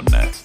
Udon.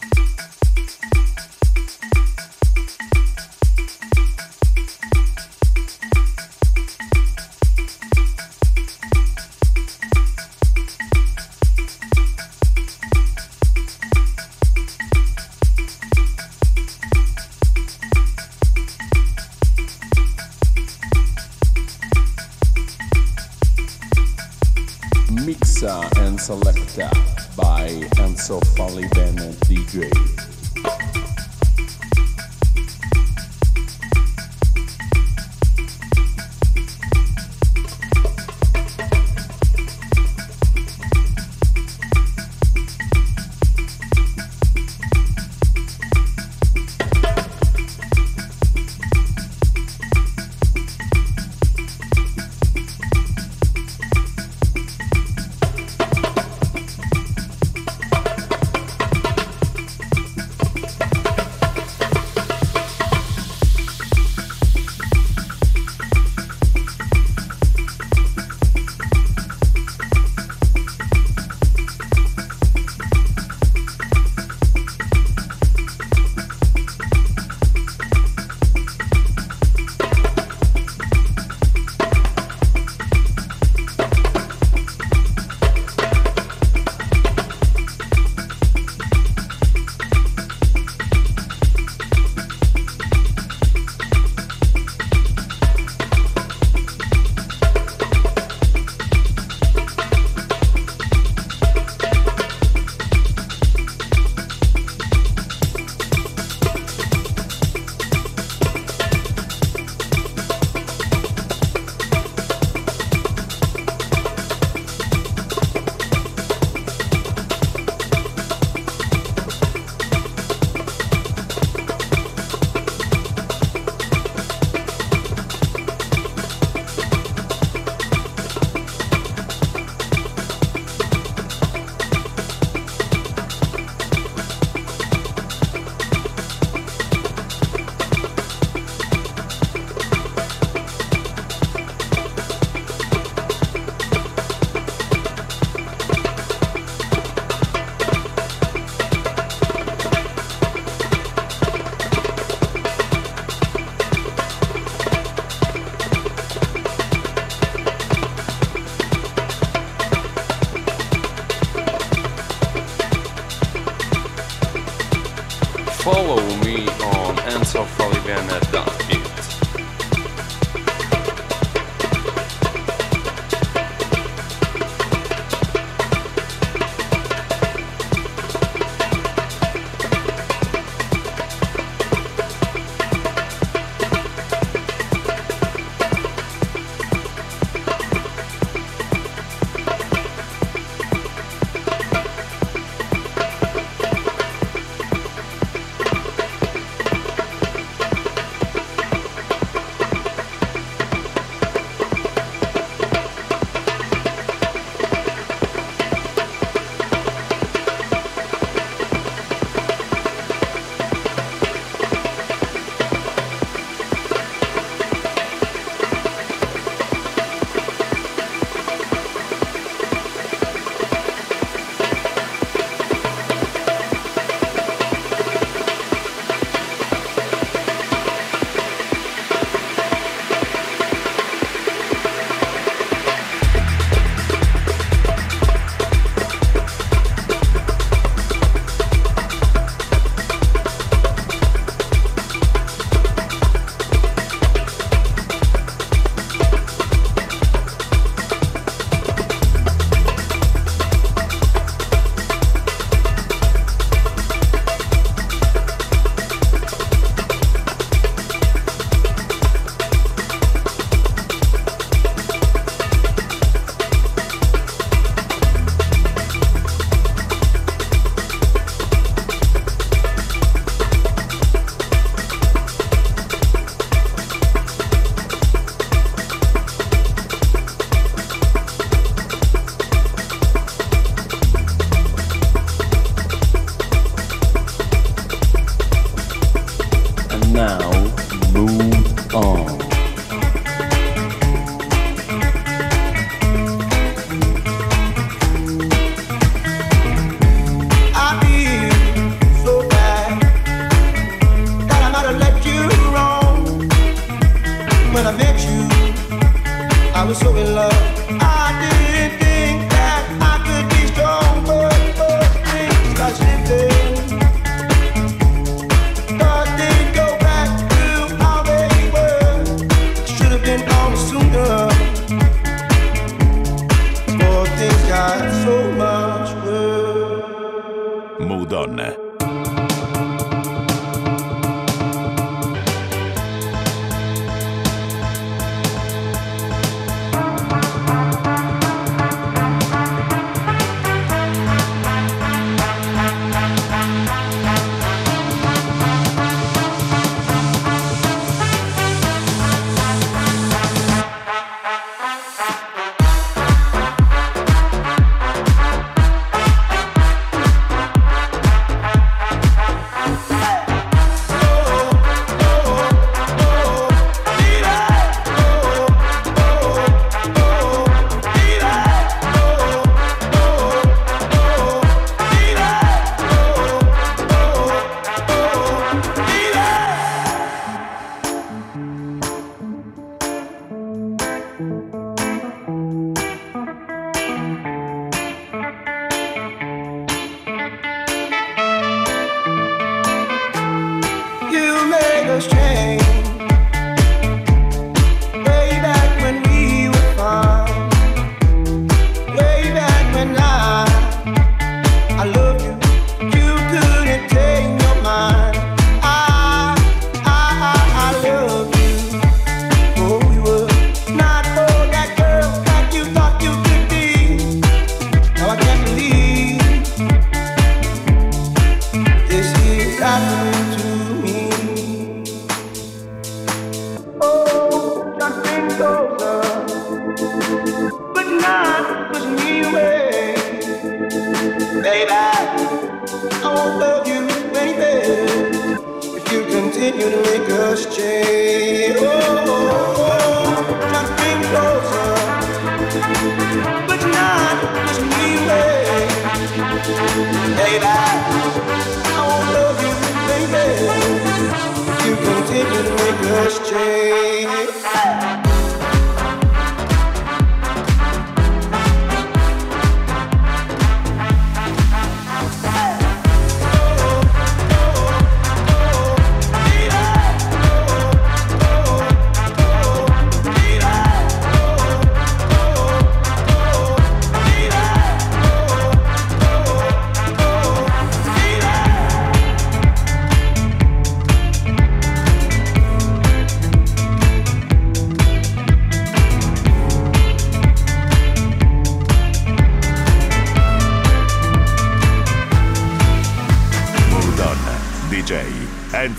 Straight.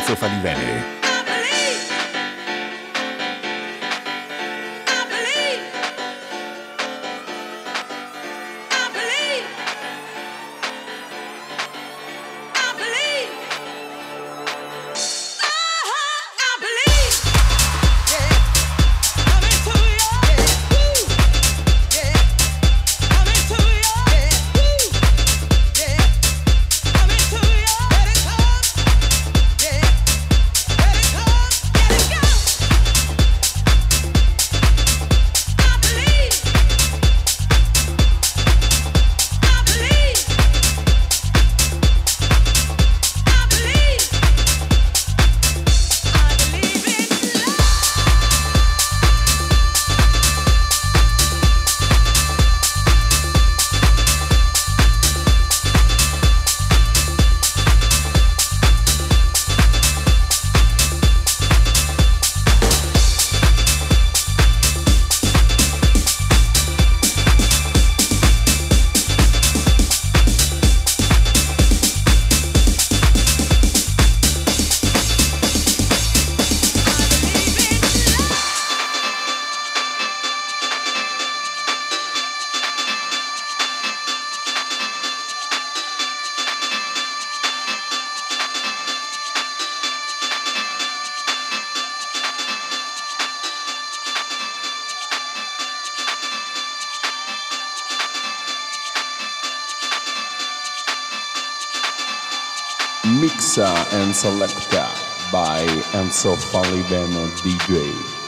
Enzo Falivenere. And Selecta by Enzo Falivene DJ.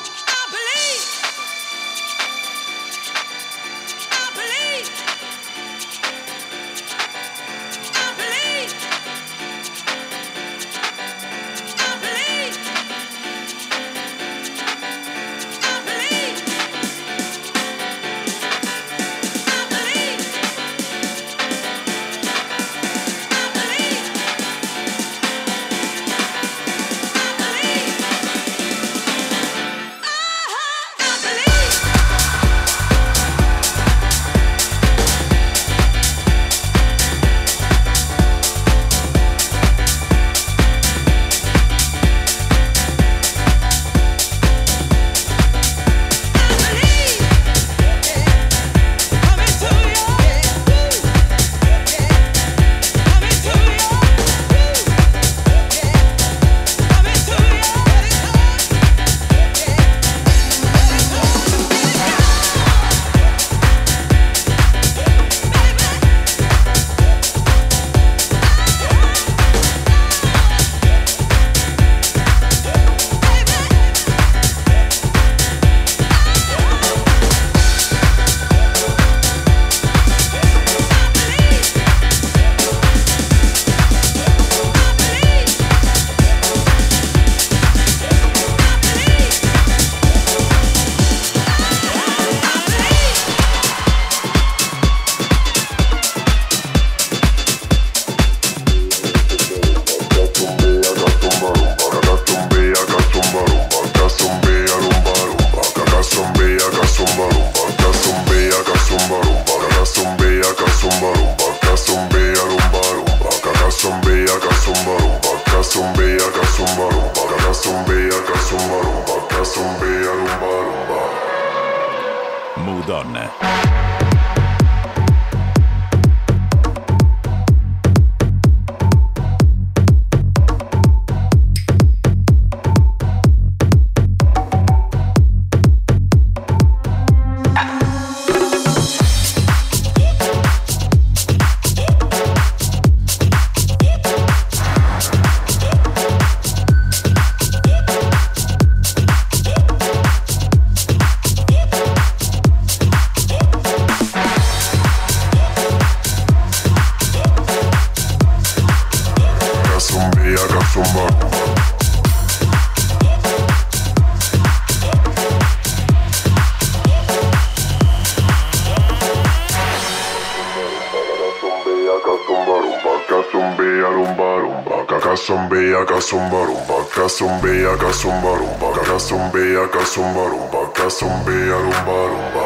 Kasumba rumba, kasumbia rumba rumba.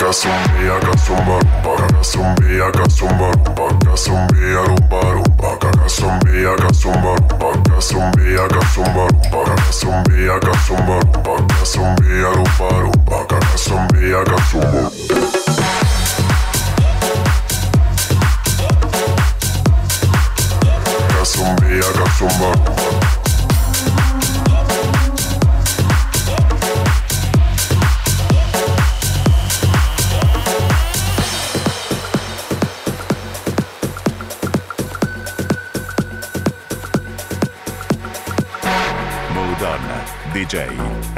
Kasumbia, kasumba rumba, kasumbia, kasumba rumba, kasumbia rumba rumba, kasumbia, kasumba rumba, kasumbia, kasumba rumba, kasumbia, kasumba rumba, kasumbia rumba rumba, kasumbia, kasumba rumba. Kasumba, kasumba rumba.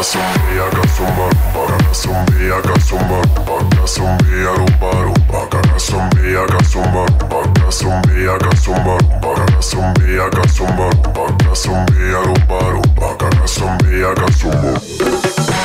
Kasumbeya, kasumba, rumba, kasumbeya, kasumba, rumba, kasumbeya, rumba, rumba, kasumbeya, kasumba, rumba, kasumbeya, kasumba, rumba, kasumbeya, kasumba, rumba, kasumbeya, rumba, rumba, kasumbeya, kasumba.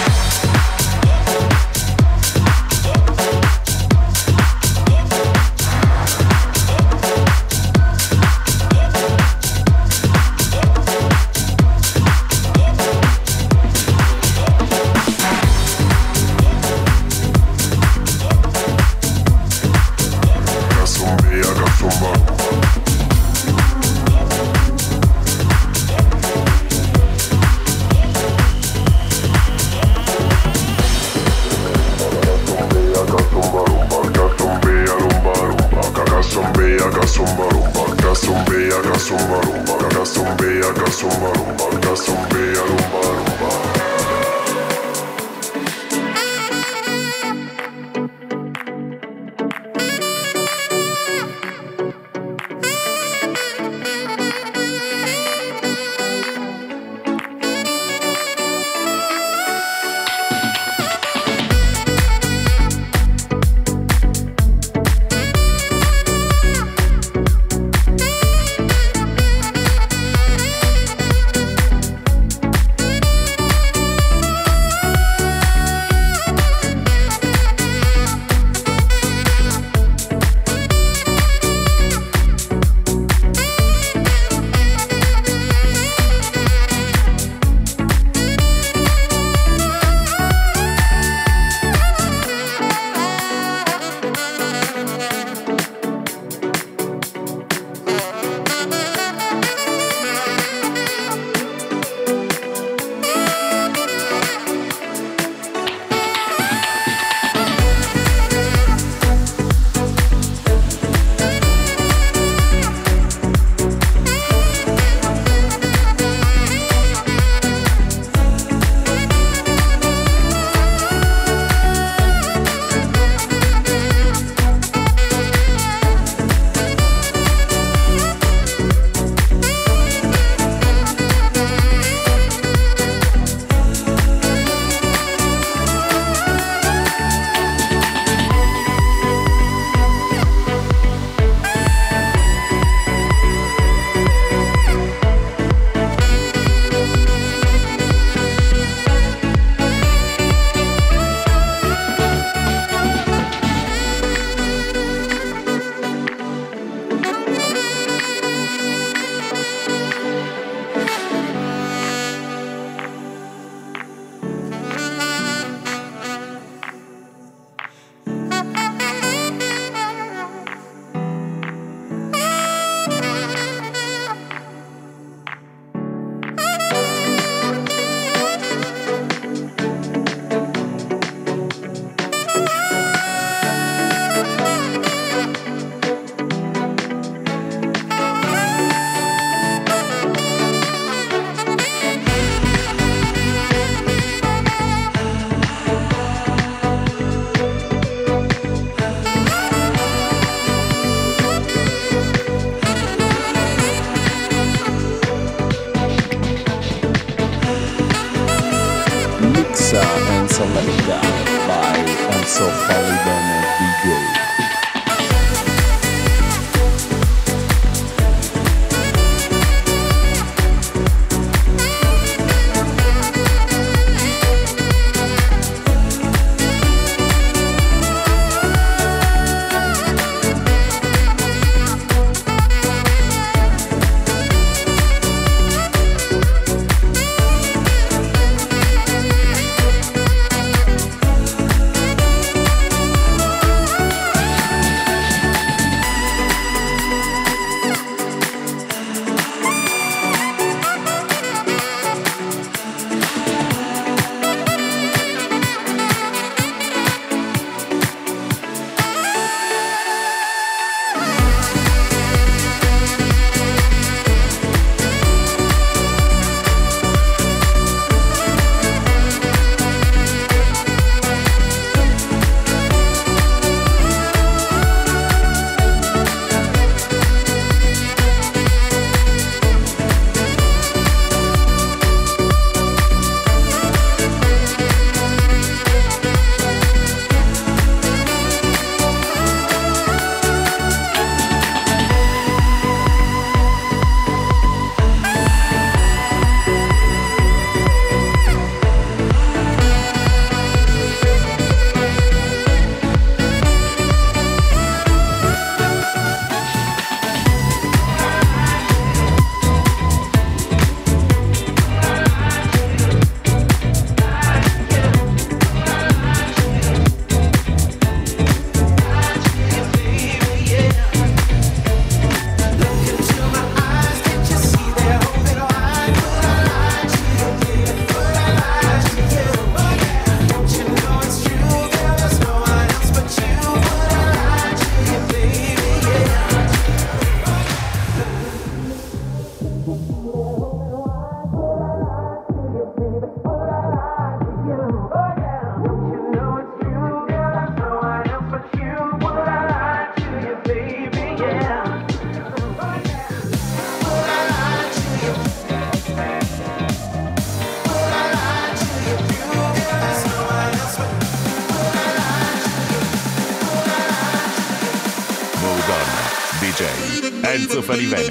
Enzo Falivene.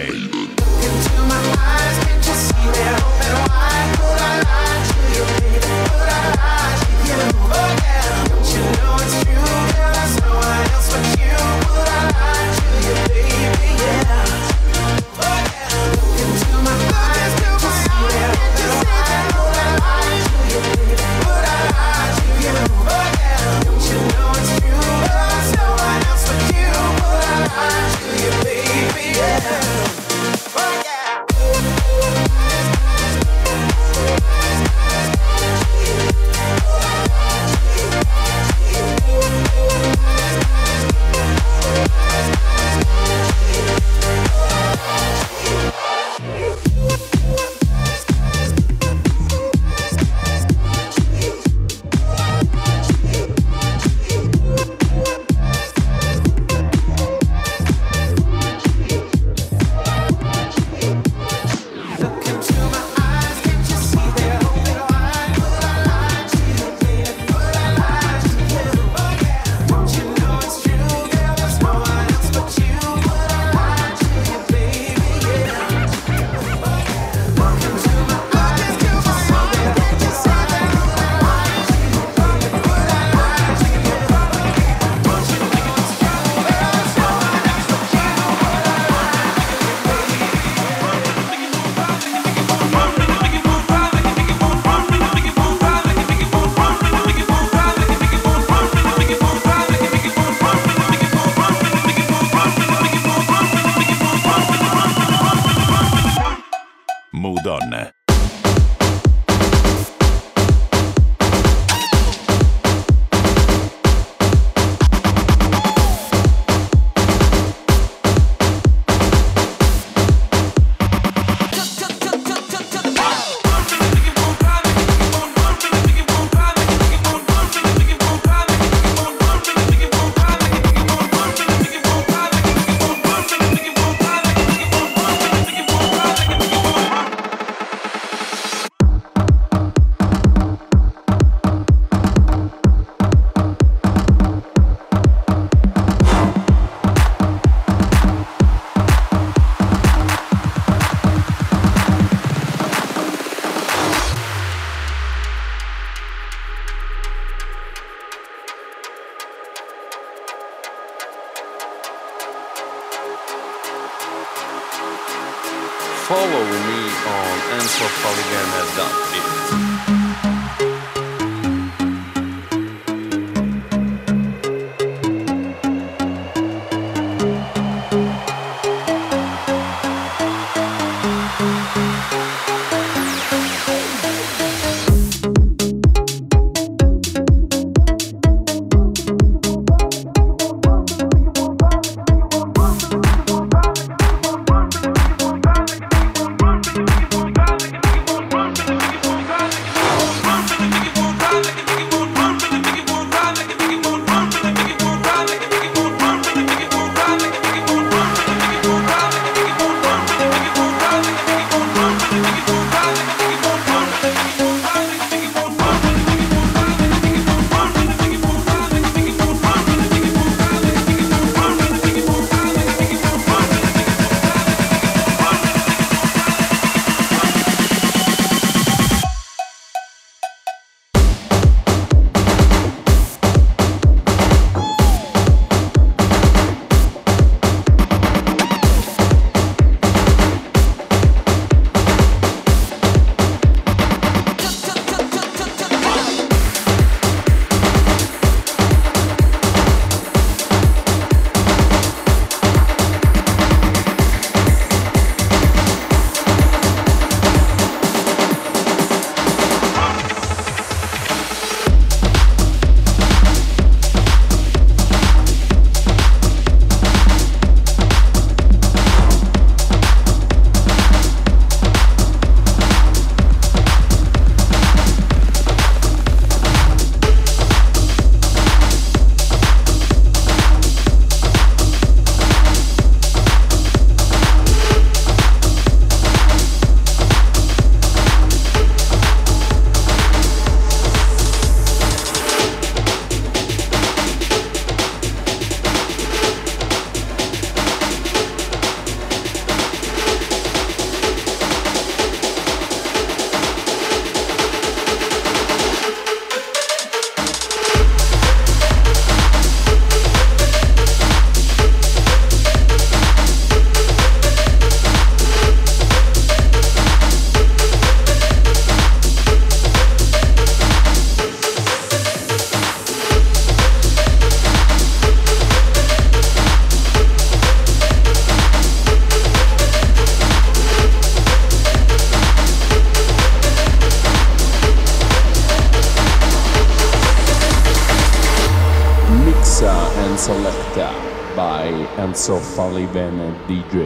Enzo Falivene DJ.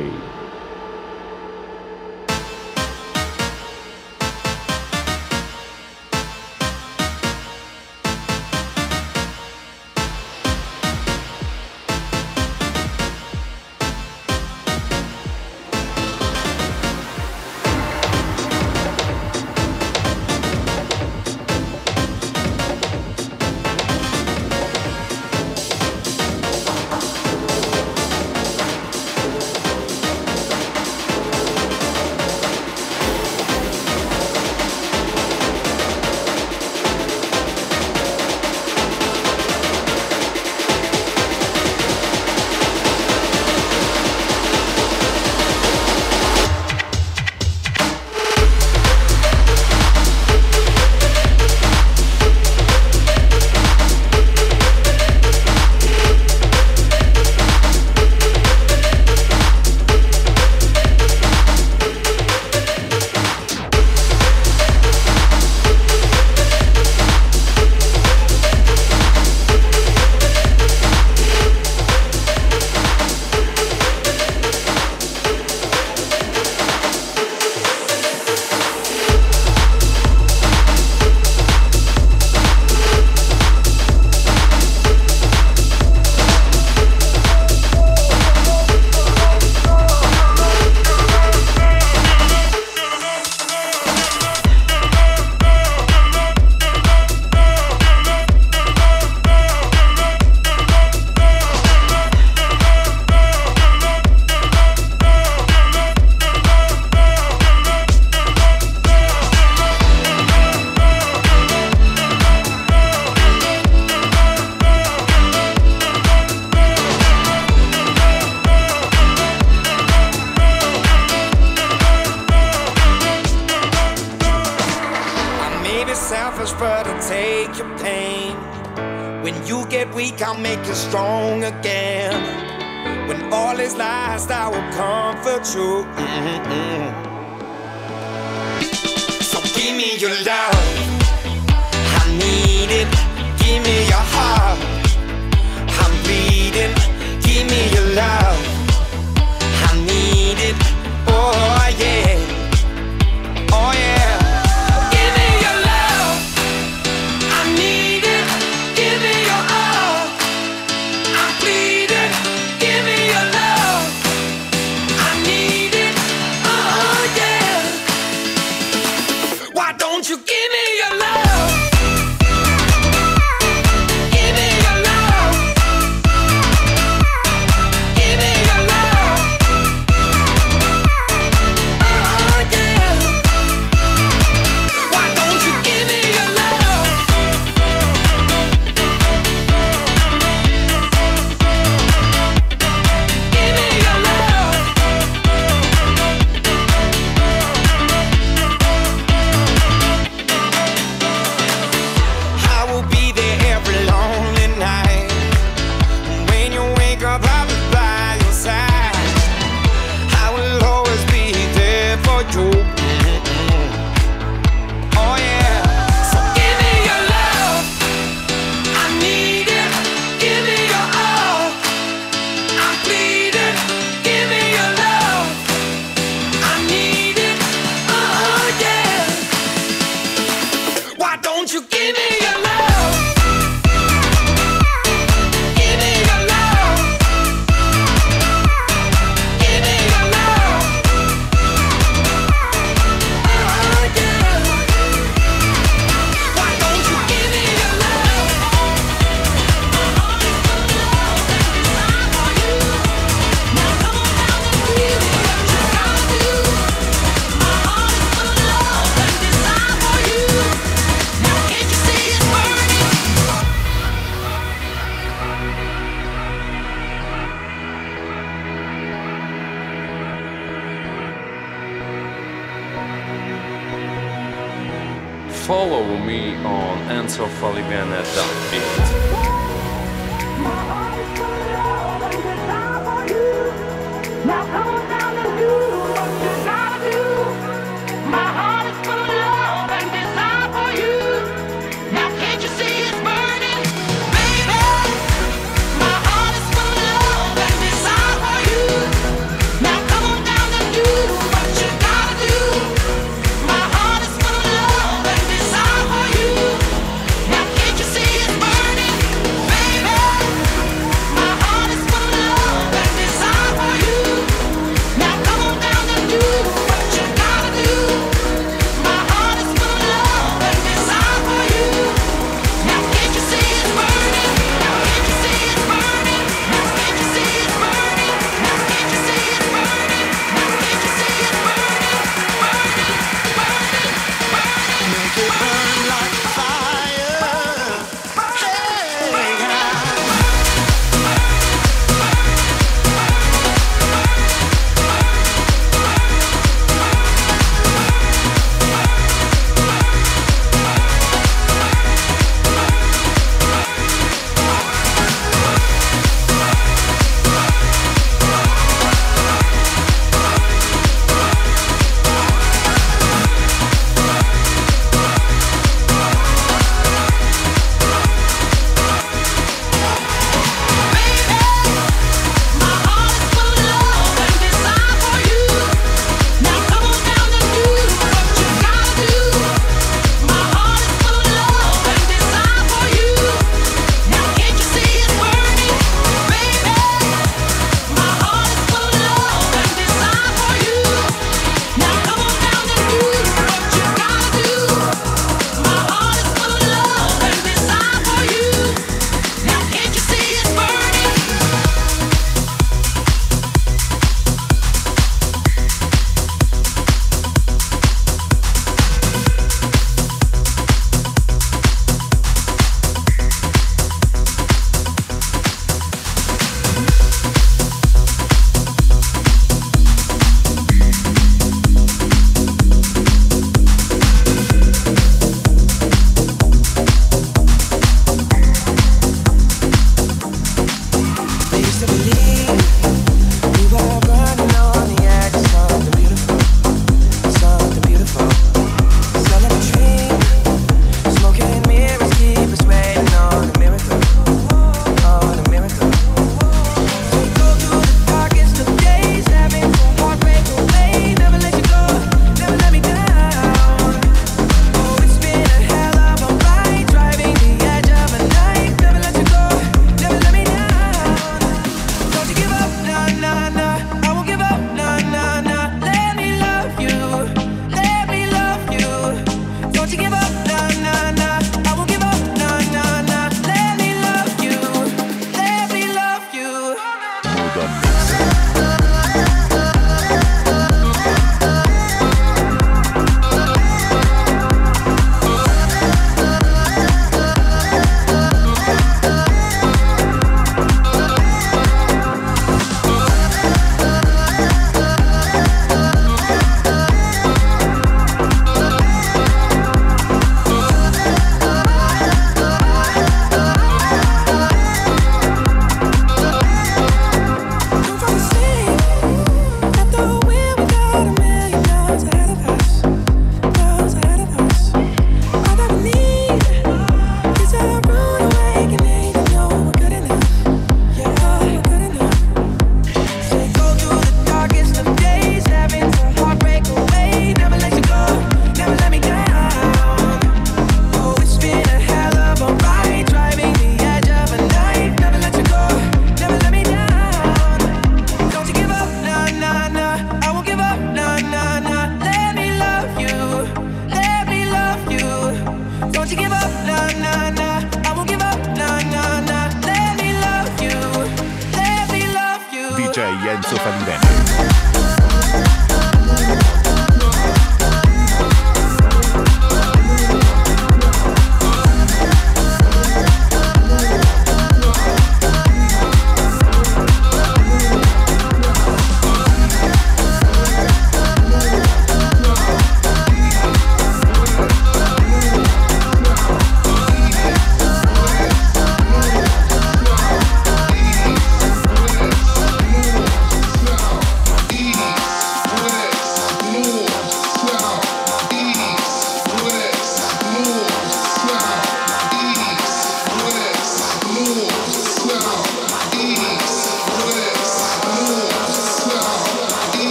I will comfort you. Mm-hmm. So give me your love. I need it. Give me your heart. so fully been that. the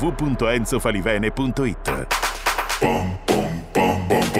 www.enzofalivene.it. Bom, bom, bom,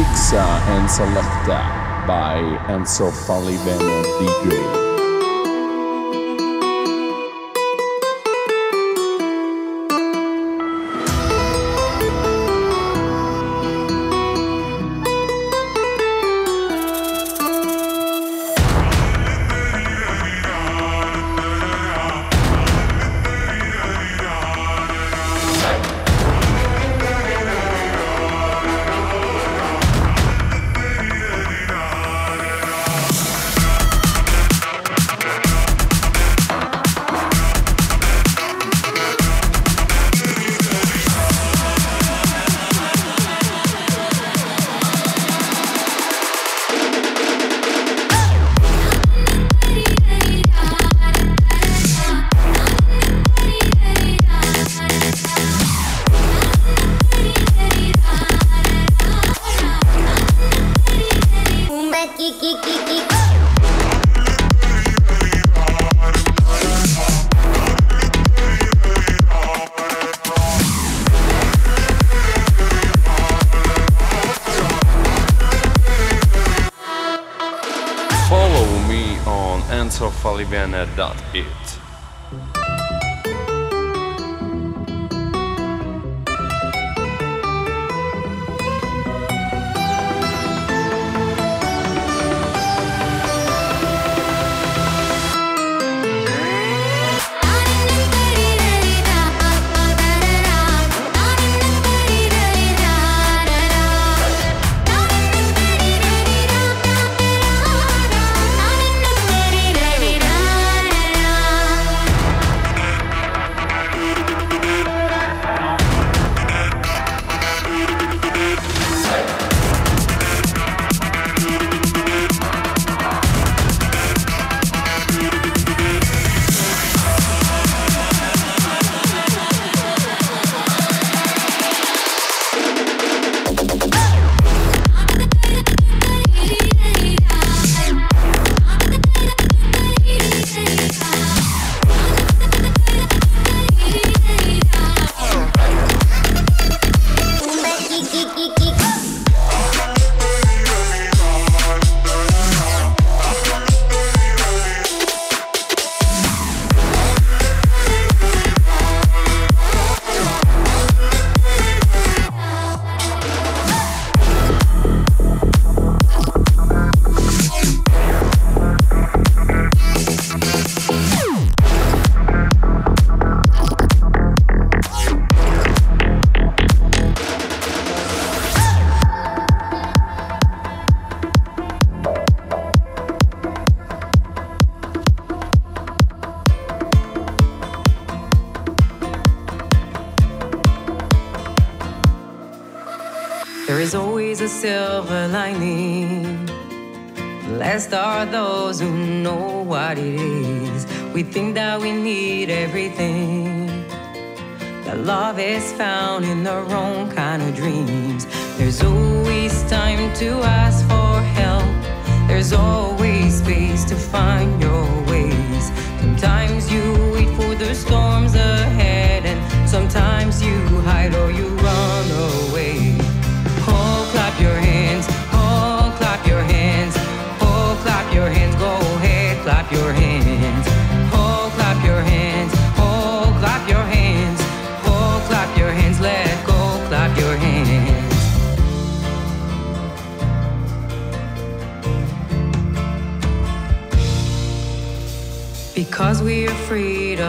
mixer and Selecta by Enzo Falivene DJ.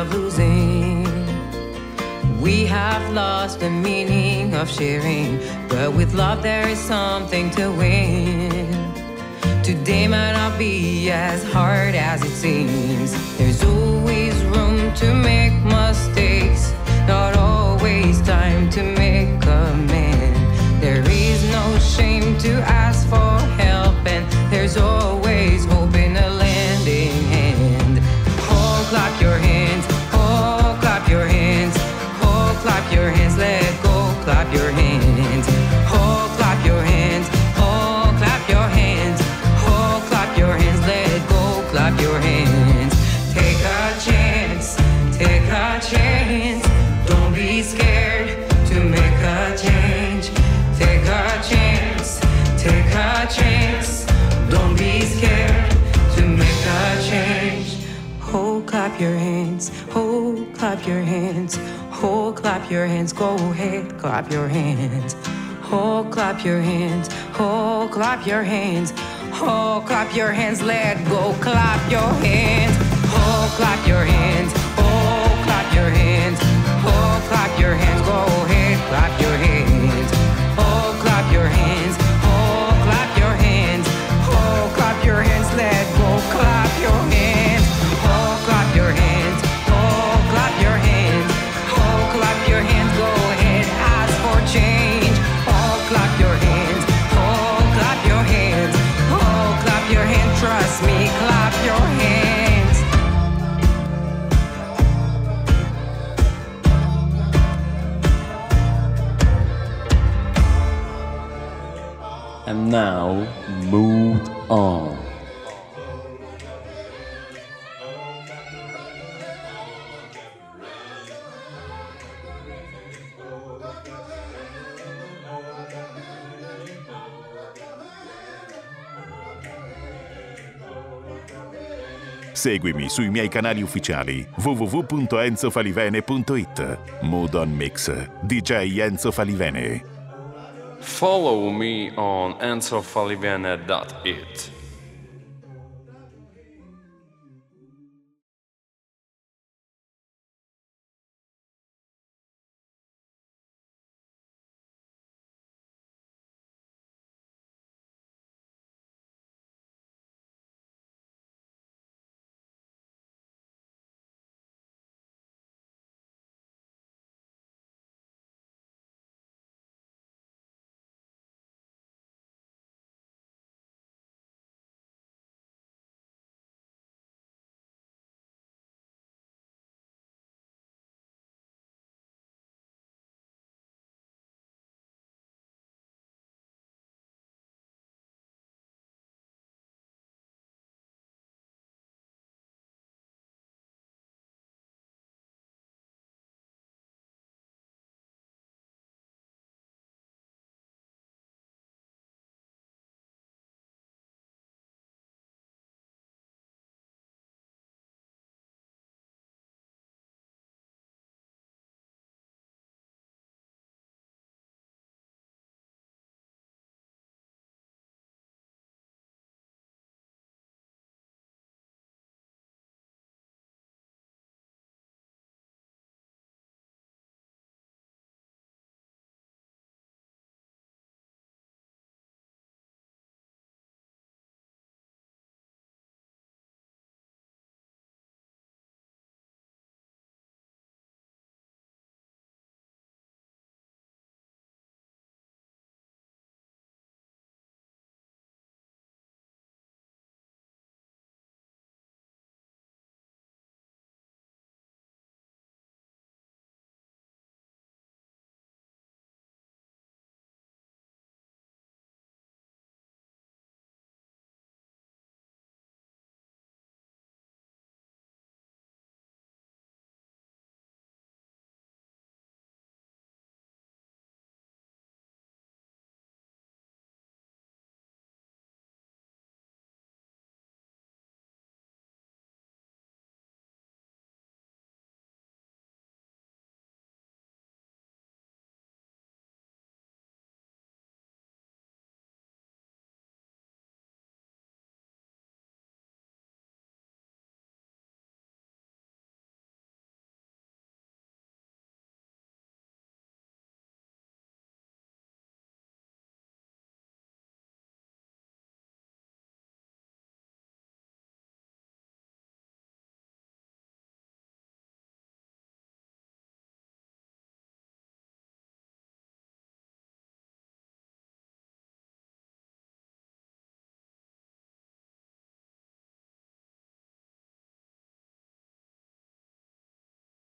Of losing. We have lost the meaning of sharing. But with love, there is something to win. Today might not be as hard as it seems. There's always room to make mistakes, not always time to make amends. There is no shame to ask clap your hands, oh, clap your hands, go ahead, clap your hands, oh, clap your hands, oh, clap your hands, oh, clap your hands, let go, clap your hands, oh, clap your hands, oh, clap your hands, oh, clap your hands, go ahead, clap your hands, now, move on. Seguimi sui miei canali ufficiali www.enzofalivene.it Mood on Mix DJ Enzo Falivene Follow me on enzofalivene.it.